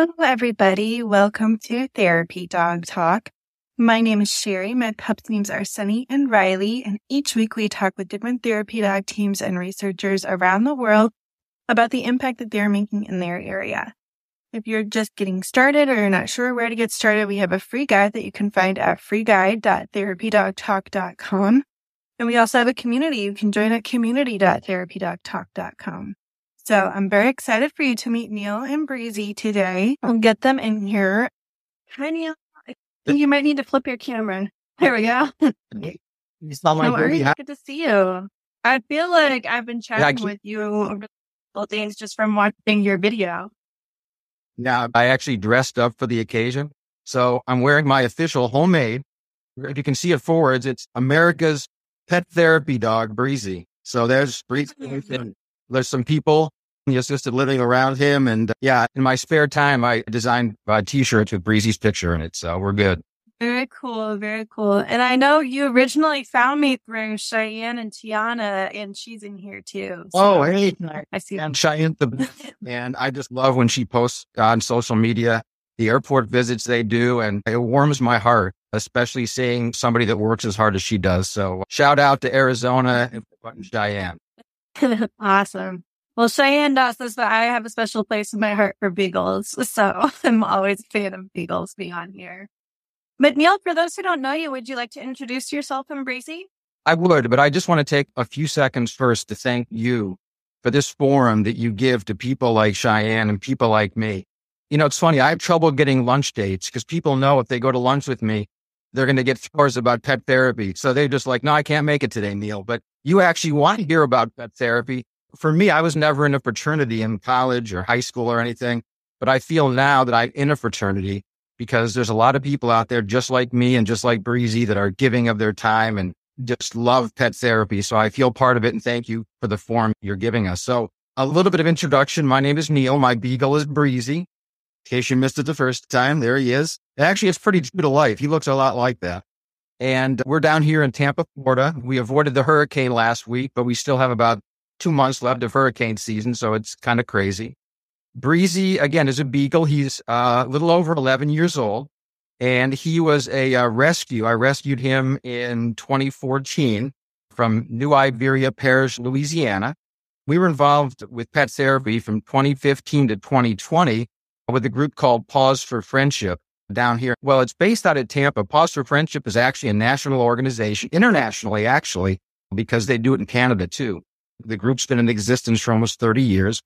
Hello, everybody. Welcome to Therapy Dog Talk. My name is Sherrie. My pups' names are Sunny and Riley. And each week we talk with different therapy dog teams and researchers around the world about the impact that they're making in their area. If you're just getting started or you're not sure where to get started, we have a free guide that you can find at freeguide.therapydogtalk.com. And we also have a community. You can join at community.therapydogtalk.com. So I'm very excited for you to meet Neil and Breezy today. I'll get them in here. Hi, Neil. You might need to flip your camera. There we go. It's not my baby. Good to see you. I feel like I've been chatting keep- with you over the couple days just from watching your video. Now, I actually dressed up for the occasion. So I'm wearing my official homemade. If you can see it forwards, it's America's pet therapy dog, Breezy. So there's Breezy. There's some people the assisted living around him. And uh, yeah, in my spare time, I designed uh, t-shirts with Breezy's picture in it. So we're good. Very cool, very cool. And I know you originally found me through Cheyenne and Tiana, and she's in here too. Oh, hey. I see. And Cheyenne, the And I just love when she posts on social media the airport visits they do. And it warms my heart, especially seeing somebody that works as hard as she does. So shout out to Arizona and Cheyenne. awesome. Well, Cheyenne Doss says that I have a special place in my heart for beagles. So I'm always a fan of beagles being on here. But Neil, for those who don't know you, would you like to introduce yourself and Breezy? I would, but I just want to take a few seconds first to thank you for this forum that you give to people like Cheyenne and people like me. You know, it's funny. I have trouble getting lunch dates because people know if they go to lunch with me, they're going to get scores about pet therapy. So they're just like, no, I can't make it today, Neil. But you actually want to hear about pet therapy. For me, I was never in a fraternity in college or high school or anything, but I feel now that I'm in a fraternity because there's a lot of people out there just like me and just like Breezy that are giving of their time and just love pet therapy. So I feel part of it and thank you for the form you're giving us. So a little bit of introduction. My name is Neil. My beagle is Breezy. In case you missed it the first time, there he is. Actually, it's pretty true to life. He looks a lot like that. And we're down here in Tampa, Florida. We avoided the hurricane last week, but we still have about two months left of hurricane season. So it's kind of crazy. Breezy, again, is a beagle. He's uh, a little over 11 years old and he was a uh, rescue. I rescued him in 2014 from New Iberia Parish, Louisiana. We were involved with pet therapy from 2015 to 2020 with a group called Paws for Friendship down here. Well, it's based out of Tampa. Paws for Friendship is actually a national organization, internationally, actually, because they do it in Canada too. The group's been in existence for almost 30 years.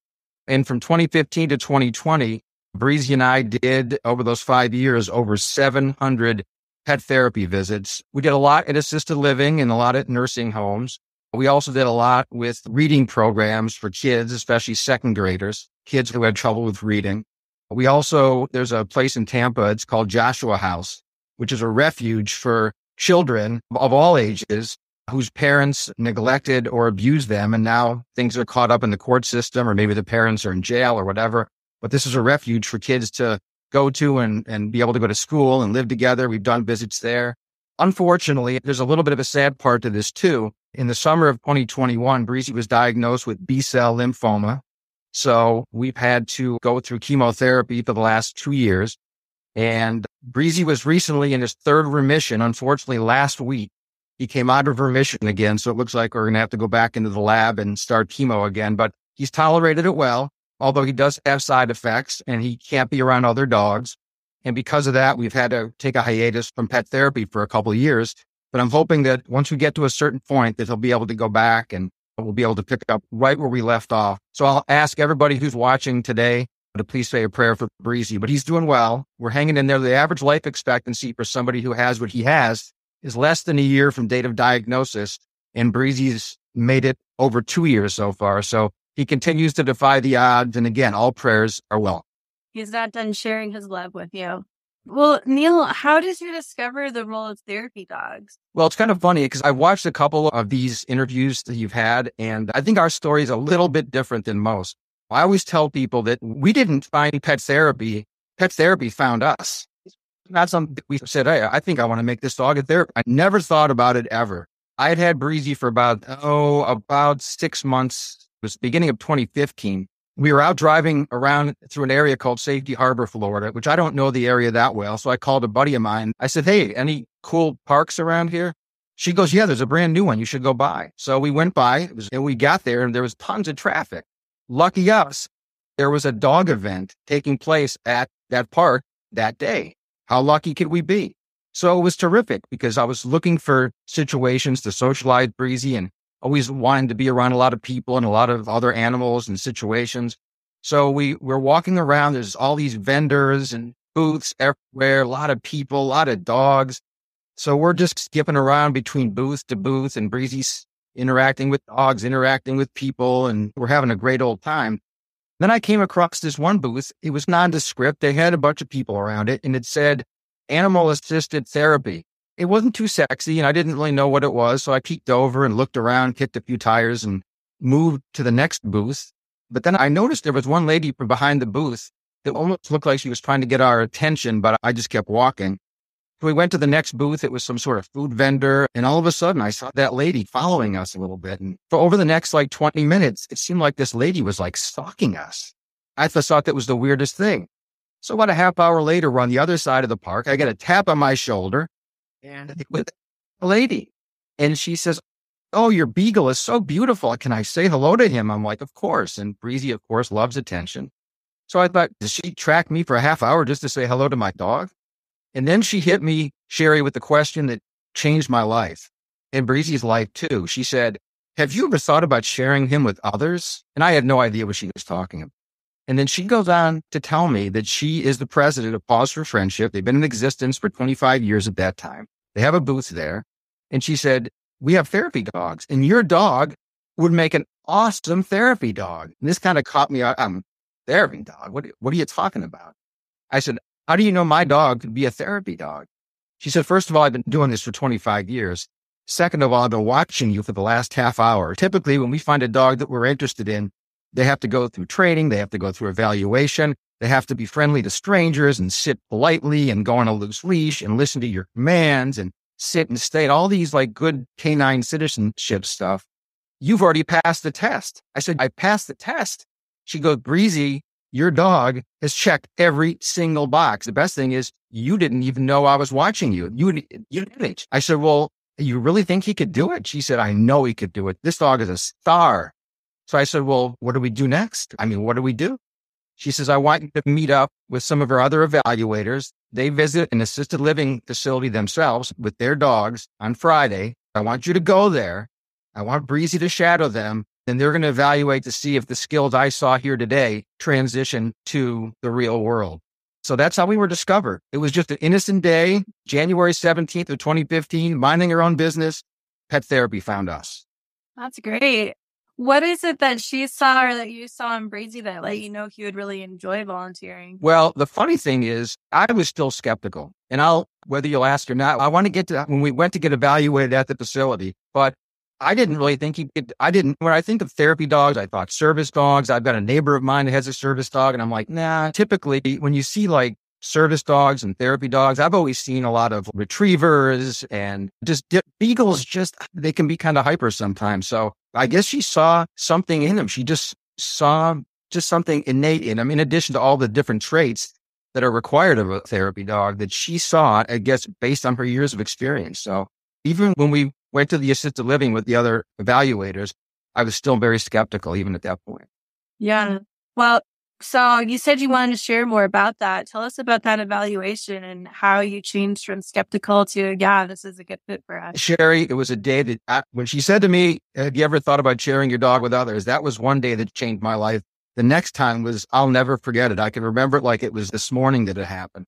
And from 2015 to 2020, Breezy and I did over those five years over 700 pet therapy visits. We did a lot at assisted living and a lot at nursing homes. We also did a lot with reading programs for kids, especially second graders, kids who had trouble with reading. We also, there's a place in Tampa, it's called Joshua House, which is a refuge for children of all ages whose parents neglected or abused them. And now things are caught up in the court system, or maybe the parents are in jail or whatever but this is a refuge for kids to go to and, and be able to go to school and live together. We've done visits there. Unfortunately, there's a little bit of a sad part to this too. In the summer of 2021, Breezy was diagnosed with B cell lymphoma. So we've had to go through chemotherapy for the last two years. And Breezy was recently in his third remission. Unfortunately, last week, he came out of remission again. So it looks like we're going to have to go back into the lab and start chemo again, but he's tolerated it well although he does have side effects and he can't be around other dogs. And because of that, we've had to take a hiatus from pet therapy for a couple of years. But I'm hoping that once we get to a certain point that he'll be able to go back and we'll be able to pick up right where we left off. So I'll ask everybody who's watching today to please say a prayer for Breezy, but he's doing well. We're hanging in there. The average life expectancy for somebody who has what he has is less than a year from date of diagnosis. And Breezy's made it over two years so far. So he continues to defy the odds. And again, all prayers are well. He's not done sharing his love with you. Well, Neil, how did you discover the role of therapy dogs? Well, it's kind of funny because I watched a couple of these interviews that you've had, and I think our story is a little bit different than most. I always tell people that we didn't find pet therapy. Pet therapy found us. Not something we said, Hey, I think I want to make this dog a therapy. I never thought about it ever. I had had Breezy for about, oh, about six months. It was beginning of 2015. we were out driving around through an area called Safety Harbor, Florida, which I don't know the area that well. So I called a buddy of mine. I said, Hey, any cool parks around here? She goes, Yeah, there's a brand new one. You should go by. So we went by was, and we got there and there was tons of traffic. Lucky us, there was a dog event taking place at that park that day. How lucky could we be? So it was terrific because I was looking for situations to socialize Breezy and always wanting to be around a lot of people and a lot of other animals and situations. So we we're walking around. There's all these vendors and booths everywhere, a lot of people, a lot of dogs. So we're just skipping around between booth to booth and Breezy's interacting with dogs, interacting with people, and we're having a great old time. Then I came across this one booth. It was nondescript. They had a bunch of people around it and it said animal assisted therapy. It wasn't too sexy and I didn't really know what it was. So I peeked over and looked around, kicked a few tires and moved to the next booth. But then I noticed there was one lady from behind the booth that almost looked like she was trying to get our attention, but I just kept walking. We went to the next booth. It was some sort of food vendor. And all of a sudden I saw that lady following us a little bit. And for over the next like 20 minutes, it seemed like this lady was like stalking us. I thought that was the weirdest thing. So about a half hour later, we're on the other side of the park. I get a tap on my shoulder and a lady. And she says, Oh, your beagle is so beautiful. Can I say hello to him? I'm like, Of course. And Breezy, of course, loves attention. So I thought, Does she track me for a half hour just to say hello to my dog? And then she hit me, Sherrie, with the question that changed my life and Breezy's life too. She said, Have you ever thought about sharing him with others? And I had no idea what she was talking about. And then she goes on to tell me that she is the president of Paws for Friendship. They've been in existence for 25 years at that time. They have a booth there. And she said, we have therapy dogs and your dog would make an awesome therapy dog. And this kind of caught me out. I'm therapy dog. What, what are you talking about? I said, how do you know my dog could be a therapy dog? She said, first of all, I've been doing this for 25 years. Second of all, I've been watching you for the last half hour. Typically, when we find a dog that we're interested in, they have to go through training. They have to go through evaluation. They have to be friendly to strangers and sit politely and go on a loose leash and listen to your commands and sit and stay. All these like good canine citizenship stuff. You've already passed the test. I said, I passed the test. She goes, Breezy, your dog has checked every single box. The best thing is you didn't even know I was watching you. You, you didn't. I said, well, you really think he could do it? She said, I know he could do it. This dog is a star. So I said, well, what do we do next? I mean, what do we do? She says, I want you to meet up with some of our other evaluators. They visit an assisted living facility themselves with their dogs on Friday. I want you to go there. I want Breezy to shadow them. And they're going to evaluate to see if the skills I saw here today transition to the real world. So that's how we were discovered. It was just an innocent day, January 17th of 2015, minding our own business. Pet therapy found us. That's great. What is it that she saw or that you saw in Breezy that let you know he would really enjoy volunteering? Well, the funny thing is, I was still skeptical. And I'll, whether you'll ask or not, I want to get to when we went to get evaluated at the facility, but I didn't really think he could. I didn't, when I think of therapy dogs, I thought service dogs. I've got a neighbor of mine that has a service dog. And I'm like, nah, typically when you see like service dogs and therapy dogs. I've always seen a lot of retrievers and just beagles, just they can be kind of hyper sometimes. So I guess she saw something in him. She just saw just something innate in him, in addition to all the different traits that are required of a therapy dog that she saw, I guess, based on her years of experience. So even when we went to the assisted living with the other evaluators, I was still very skeptical, even at that point. Yeah. Well, so you said you wanted to share more about that. Tell us about that evaluation and how you changed from skeptical to, yeah, this is a good fit for us. Sherrie, it was a day that I, when she said to me, have you ever thought about sharing your dog with others? That was one day that changed my life. The next time was, I'll never forget it. I can remember it like it was this morning that it happened.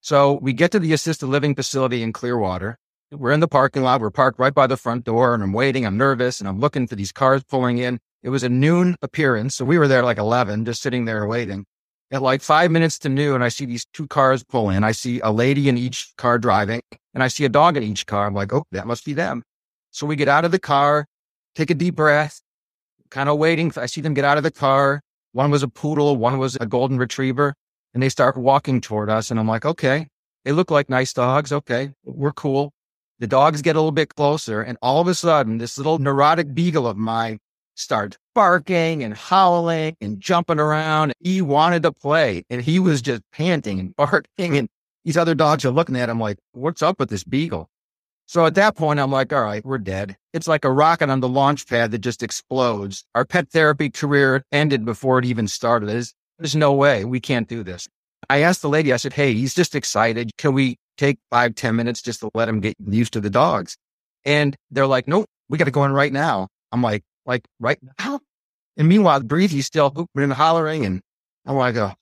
So we get to the assisted living facility in Clearwater. We're in the parking lot. We're parked right by the front door and I'm waiting. I'm nervous and I'm looking for these cars pulling in. It was a noon appearance. So we were there like 11, just sitting there waiting. At like five minutes to noon, And I see these two cars pull in. I see a lady in each car driving and I see a dog in each car. I'm like, oh, that must be them. So we get out of the car, take a deep breath, kind of waiting. I see them get out of the car. One was a poodle, one was a golden retriever, and they start walking toward us. And I'm like, okay, they look like nice dogs. Okay, we're cool. The dogs get a little bit closer. And all of a sudden, this little neurotic beagle of mine starts barking and howling and jumping around. He wanted to play and he was just panting and barking. And these other dogs are looking at him like, what's up with this beagle? So at that point, I'm like, all right, we're dead. It's like a rocket on the launch pad that just explodes. Our pet therapy career ended before it even started. There's, there's no way we can't do this. I asked the lady, I said, hey, he's just excited. Can we take five, ten minutes just to let them get used to the dogs? And they're like, nope, we got to go in right now. I'm like, like right now. And meanwhile, Breezy's still hooping and hollering. And I'm like, oh,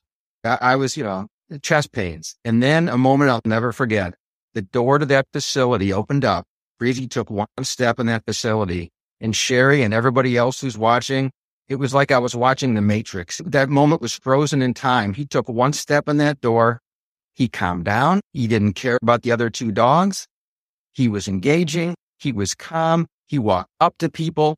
I, I was, you know, chest pains. And then a moment I'll never forget. The door to that facility opened up. Breezy took one step in that facility and Sherrie and everybody else who's watching, it was like I was watching the Matrix. That moment was frozen in time. He took one step in that door. He calmed down. He didn't care about the other two dogs. He was engaging. He was calm. He walked up to people.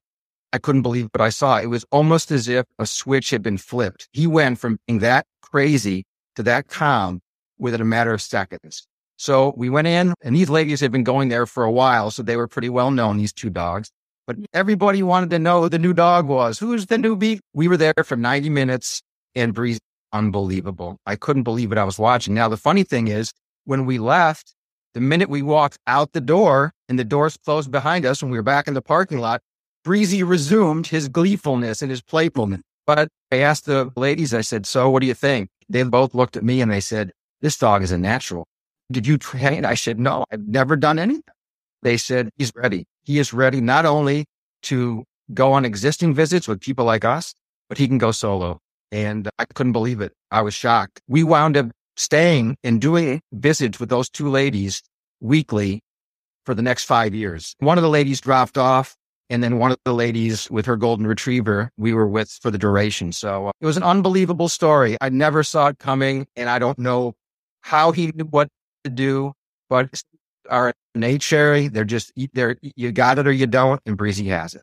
I couldn't believe what I saw. It was almost as if a switch had been flipped. He went from being that crazy to that calm within a matter of seconds. So we went in and these ladies had been going there for a while. So they were pretty well known, these two dogs, but everybody wanted to know who the new dog was. Who's the new beak? We were there for 90 minutes and Breeze, unbelievable. I couldn't believe what I was watching. Now, the funny thing is when we left, the minute we walked out the door and the doors closed behind us when we were back in the parking lot, Breezy resumed his gleefulness and his playfulness. But I asked the ladies, I said, So what do you think? They both looked at me and they said, This dog is a natural. Did you train? I said, No, I've never done anything. They said, He's ready. He is ready not only to go on existing visits with people like us, but he can go solo. And I couldn't believe it. I was shocked. We wound up staying and doing visits with those two ladies weekly for the next five years. One of the ladies dropped off and then one of the ladies with her golden retriever, we were with for the duration. So uh, it was an unbelievable story. I never saw it coming and I don't know how he knew what to do, but our Nate Sherrie, they're just, they're, you got it or you don't. And Breezy has it.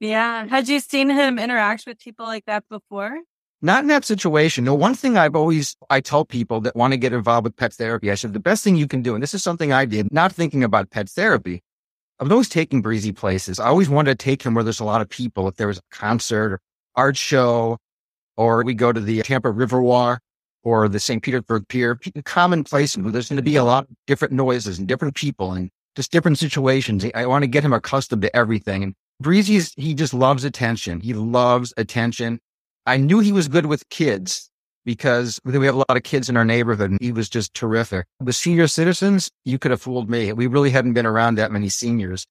Yeah. Had you seen him interact with people like that before? Not in that situation. No, one thing I've always, I tell people that want to get involved with pet therapy, I said, the best thing you can do, and this is something I did, not thinking about pet therapy, I'm always taking breezy places. I always wanted to take him where there's a lot of people. If there was a concert or art show, or we go to the Tampa Riverwalk or the St. Petersburg Pier, common places where there's going to be a lot of different noises and different people and just different situations. I want to get him accustomed to everything. And Breezy's, he just loves attention. He loves attention. I knew he was good with kids because we have a lot of kids in our neighborhood and he was just terrific. With senior citizens, you could have fooled me. We really hadn't been around that many seniors.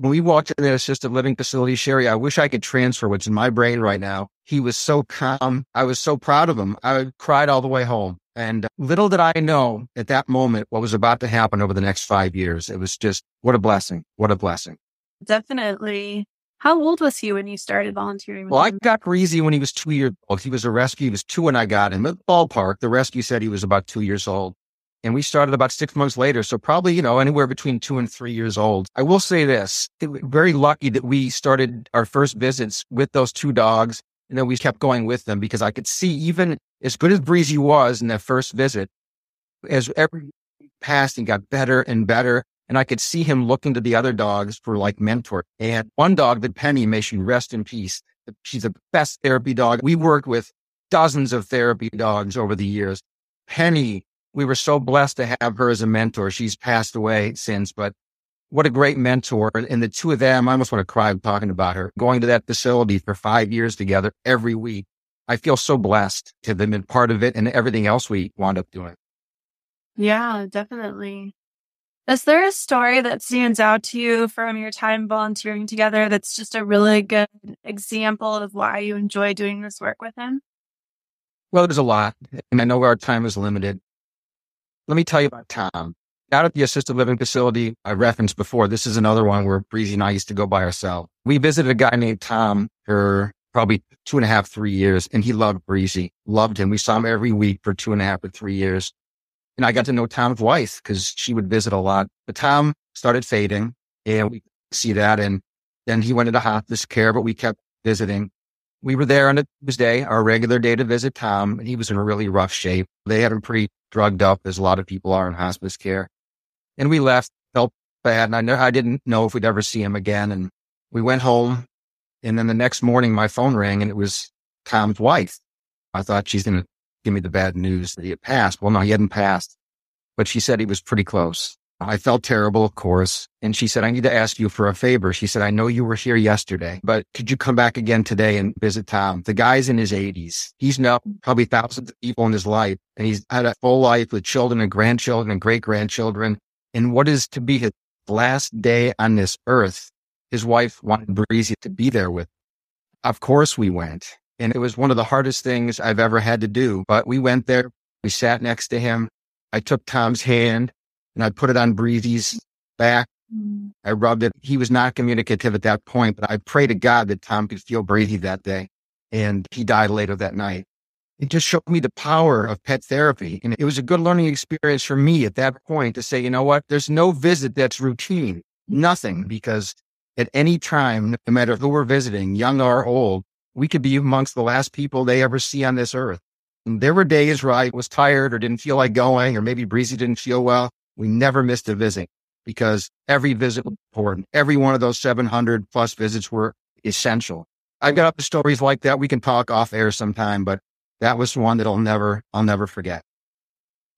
When we walked in the assisted living facility, Sherrie, I wish I could transfer what's in my brain right now. He was so calm. I was so proud of him. I cried all the way home. And uh, little did I know at that moment what was about to happen over the next five years. It was just what a blessing. What a blessing. Definitely. How old was he when you started volunteering? well, him? I got Breezy when he was two years old. He was a rescue. He was two when I got him. At the ballpark, the rescue said he was about two years old. And we started about six months later. So probably, you know, anywhere between two and three years old. I will say this, very lucky that we started our first visits with those two dogs. And then we kept going with them because I could see even as good as Breezy was in that first visit, as every passed and got better and better, and I could see him looking to the other dogs for like mentor. And one dog, that Penny, may she rest in peace. She's the best therapy dog. We worked with dozens of therapy dogs over the years. Penny, we were so blessed to have her as a mentor. She's passed away since, but what a great mentor. And the two of them, I almost want to cry talking about her, going to that facility for five years together every week. I feel so blessed to have been part of it and everything else we wound up doing. Yeah, definitely. Is there a story that stands out to you from your time volunteering together that's just a really good example of why you enjoy doing this work with him? Well, there's a lot, and I know our time is limited. Let me tell you about Tom. Out at the assisted living facility I referenced before, this is another one where Breezy and I used to go by ourselves. We visited a guy named Tom for probably two and a half, three years, and he loved Breezy, loved him. We saw him every week for two and a half or three years. And I got to know Tom's wife because she would visit a lot. But Tom started fading and we see that. And then he went into hospice care, but we kept visiting. We were there on a Tuesday, our regular day to visit Tom, and he was in a really rough shape. They had him pretty drugged up, as a lot of people are in hospice care. And we left, felt bad. And I know I didn't know if we'd ever see him again. And we went home And then the next morning, my phone rang and it was Tom's wife. I thought she's going to give me the bad news that he had passed. Well, no, he hadn't passed, but she said he was pretty close. I felt terrible, of course. And she said, I need to ask you for a favor. She said, I know you were here yesterday, but could you come back again today and visit Tom? The guy's in his 80s. He's known probably thousands of people in his life, and he's had a full life with children and grandchildren and great grandchildren. And what is to be his last day on this earth, his wife wanted Breezy to be there with. Of course we went. And it was one of the hardest things I've ever had to do. But we went there. We sat next to him. I took Tom's hand and I put it on Breezy's back. Mm. I rubbed it. He was not communicative at that point, but I pray to God that Tom could feel Breezy that day. And he died later that night. It just showed me the power of pet therapy. And it was a good learning experience for me at that point to say, you know what? There's no visit that's routine, nothing, because at any time, no matter who we're visiting, young or old, we could be amongst the last people they ever see on this earth. And there were days where I was tired or didn't feel like going, or maybe Breezy didn't feel well. We never missed a visit because every visit was important. Every one of those 700 plus visits were essential. I've got the stories like that. We can talk off air sometime, but that was one that I'll never, I'll never forget.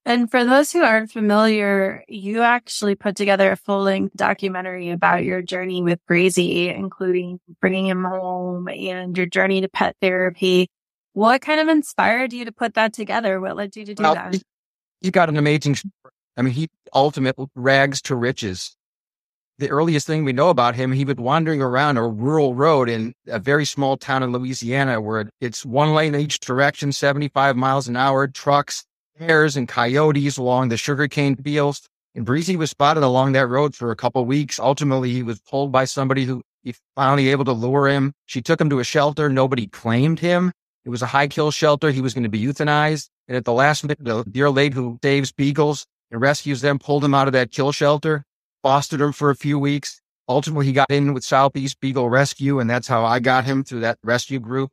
And for those who aren't familiar, you actually put together a full length documentary about your journey with Breezy, including bringing him home and your journey to pet therapy. What kind of inspired you to put that together? What led you to do well, that? You got an amazing I mean, he ultimate rags to riches. The earliest thing we know about him, he was wandering around a rural road in a very small town in Louisiana where it's one lane each direction, 75 miles an hour, trucks, hares and coyotes along the sugarcane fields. And Breezy was spotted along that road for a couple weeks. Ultimately, he was pulled by somebody who he finally able to lure him. She took him to a shelter. Nobody claimed him. It was a high kill shelter. He was going to be euthanized. And at the last minute, the dear lady who saves beagles and rescues them, pulled him out of that kill shelter, fostered him for a few weeks. Ultimately, he got in with Southeast Beagle Rescue, and that's how I got him through that rescue group.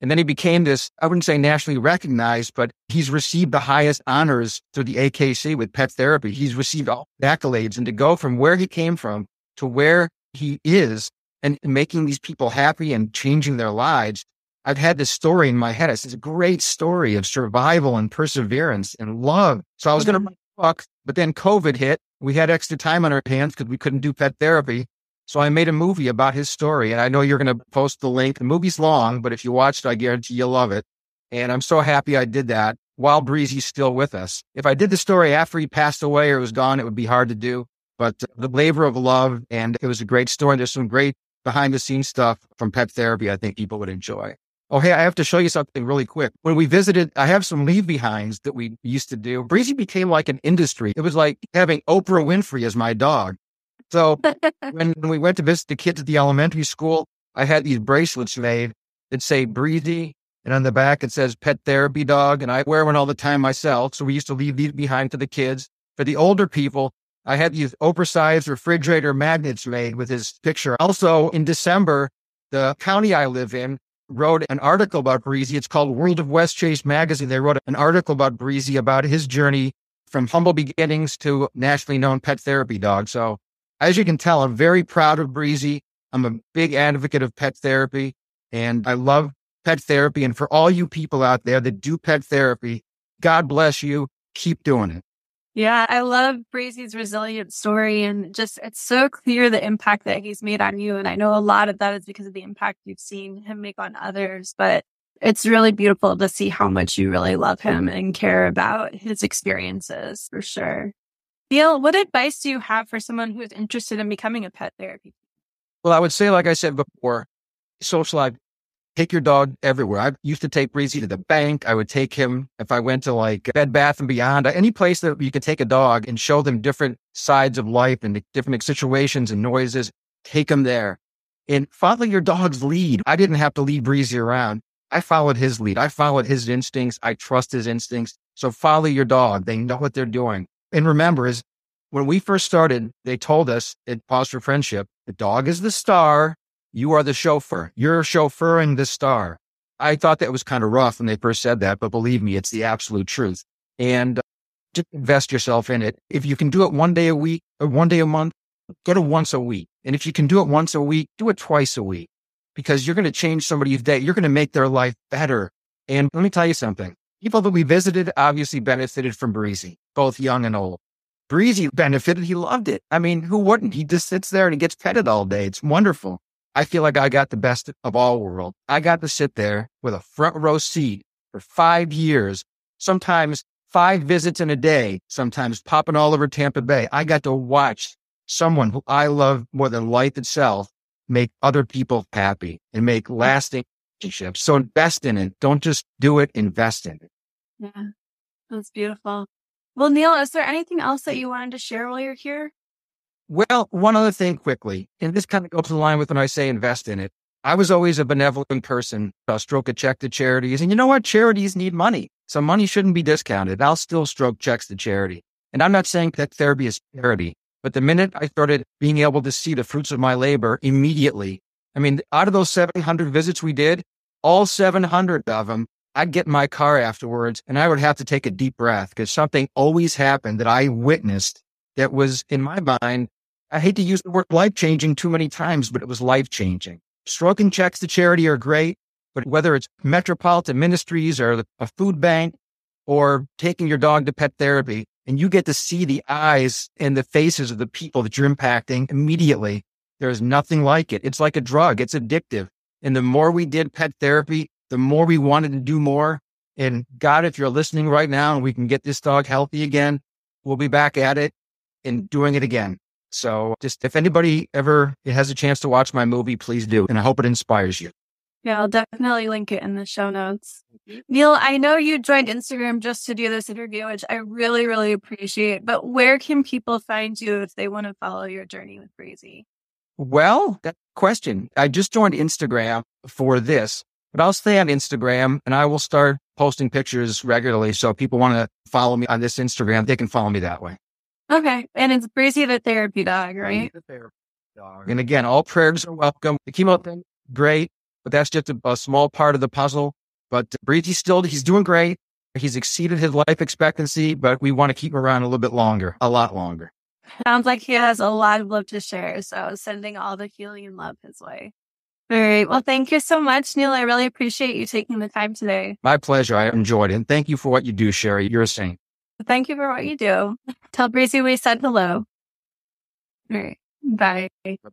And then he became this, I wouldn't say nationally recognized, but he's received the highest honors through the AKC with pet therapy. He's received all accolades and to go from where he came from to where he is and making these people happy and changing their lives. I've had this story in my head. It's a great story of survival and perseverance and love. So I was going mm-hmm. to book, but then COVID hit. We had extra time on our hands because we couldn't do pet therapy. So I made a movie about his story, and I know you're going to post the link. The movie's long, but if you watched it, I guarantee you'll love it. And I'm so happy I did that while Breezy's still with us. If I did the story after he passed away or was gone, it would be hard to do. But uh, the labor of love, and it was a great story. There's some great behind the scenes stuff from pet therapy I think people would enjoy. Oh, hey, I have to show you something really quick. When we visited, I have some leave behinds that we used to do. Breezy became like an industry. It was like having Oprah Winfrey as my dog. So when, we went to visit the kids at the elementary school, I had these bracelets made that say Breezy. And on the back, it says pet therapy dog. And I wear one all the time myself. So we used to leave these behind for the kids. For the older people, I had these oversized refrigerator magnets made with his picture. Also in December, the county I live in wrote an article about Breezy. It's called World of Westchase magazine. They wrote an article about Breezy about his journey from humble beginnings to nationally known pet therapy dog. So as you can tell, I'm very proud of Breezy. I'm a big advocate of pet therapy and I love pet therapy. And for all you people out there that do pet therapy, God bless you. Keep doing it. Yeah, I love Breezy's resilient story and just it's so clear the impact that he's made on you. And I know a lot of that is because of the impact you've seen him make on others, but it's really beautiful to see how much you really love him and care about his experiences for sure. Neil, what advice do you have for someone who is interested in becoming a pet therapy? Well, I would say, like I said before, socialize take your dog everywhere. I used to take Breezy to the bank. I would take him if I went to like Bed Bath and Beyond, any place that you could take a dog and show them different sides of life and different situations and noises. Take them there and follow your dog's lead. I didn't have to lead Breezy around. I followed his lead. I followed his instincts. I trust his instincts. So follow your dog. They know what they're doing. And remember is when we first started, they told us at Paws for Friendship, the dog is the star you are the chauffeur. You're chauffeuring the star. I thought that was kind of rough when they first said that, but believe me, it's the absolute truth. And uh, just invest yourself in it. If you can do it one day a week or one day a month, go to once a week. And if you can do it once a week, do it twice a week. because you're going to change somebody's day. You're going to make their life better. And let me tell you something. People that we visited obviously benefited from Breezy, both young and old. Breezy benefited. He loved it. I mean, who wouldn't? He just sits there and he gets petted all day. It's wonderful. I feel like I got the best of all world. I got to sit there with a front row seat for five years, sometimes five visits in a day, sometimes popping all over Tampa Bay. I got to watch someone who I love more than life itself make other people happy and make lasting relationships. So invest in it. Don't just do it, invest in it. Yeah, that's beautiful. Well, Neil, is there anything else that you wanted to share while you're here? Well, one other thing quickly, and this kind of goes in line with when I say invest in it. I was always a benevolent person. I'll stroke a check to charities. And you know what? Charities need money. So money shouldn't be discounted. I'll still stroke checks to charity. And I'm not saying that therapy is charity, but the minute I started being able to see the fruits of my labor immediately, I mean, out of those 700 visits we did, all 700 of them, I'd get in my car afterwards and I would have to take a deep breath because something always happened that I witnessed that was in my mind. I hate to use the word life changing too many times, but it was life changing. Stroking checks to charity are great, but whether it's Metropolitan Ministries or a food bank or taking your dog to pet therapy, and you get to see the eyes and the faces of the people that you're impacting immediately. There's nothing like it. It's like a drug. It's addictive. And the more we did pet therapy, the more we wanted to do more. And God, if you're listening right now and we can get this dog healthy again, we'll be back at it and doing it again. So just if anybody ever has a chance to watch my movie, please do. And I hope it inspires you. Yeah, I'll definitely link it in the show notes. Mm-hmm. Neil, I know you joined Instagram just to do this interview, which I really, really appreciate. But where can people find you if they want to follow your journey with Breezy? Well, that question. I just joined Instagram for this, but I'll stay on Instagram and I will start posting pictures regularly. So people want to follow me on this Instagram, they can follow me that way. Okay. And it's Breezy the therapy dog, right? The therapy dog. And again, all prayers are welcome. The chemo thing, great but that's just a, a small part of the puzzle. But Breezy's still, he's doing great. He's exceeded his life expectancy, but we want to keep him around a little bit longer, a lot longer. Sounds like he has a lot of love to share. So sending all the healing and love his way. All right. Well, thank you so much, Neil. I really appreciate you taking the time today. My pleasure. I enjoyed it. And thank you for what you do, Sherrie. You're a saint. Thank you for what you do. Tell Breezy we said hello. All right. Bye. Bye-bye.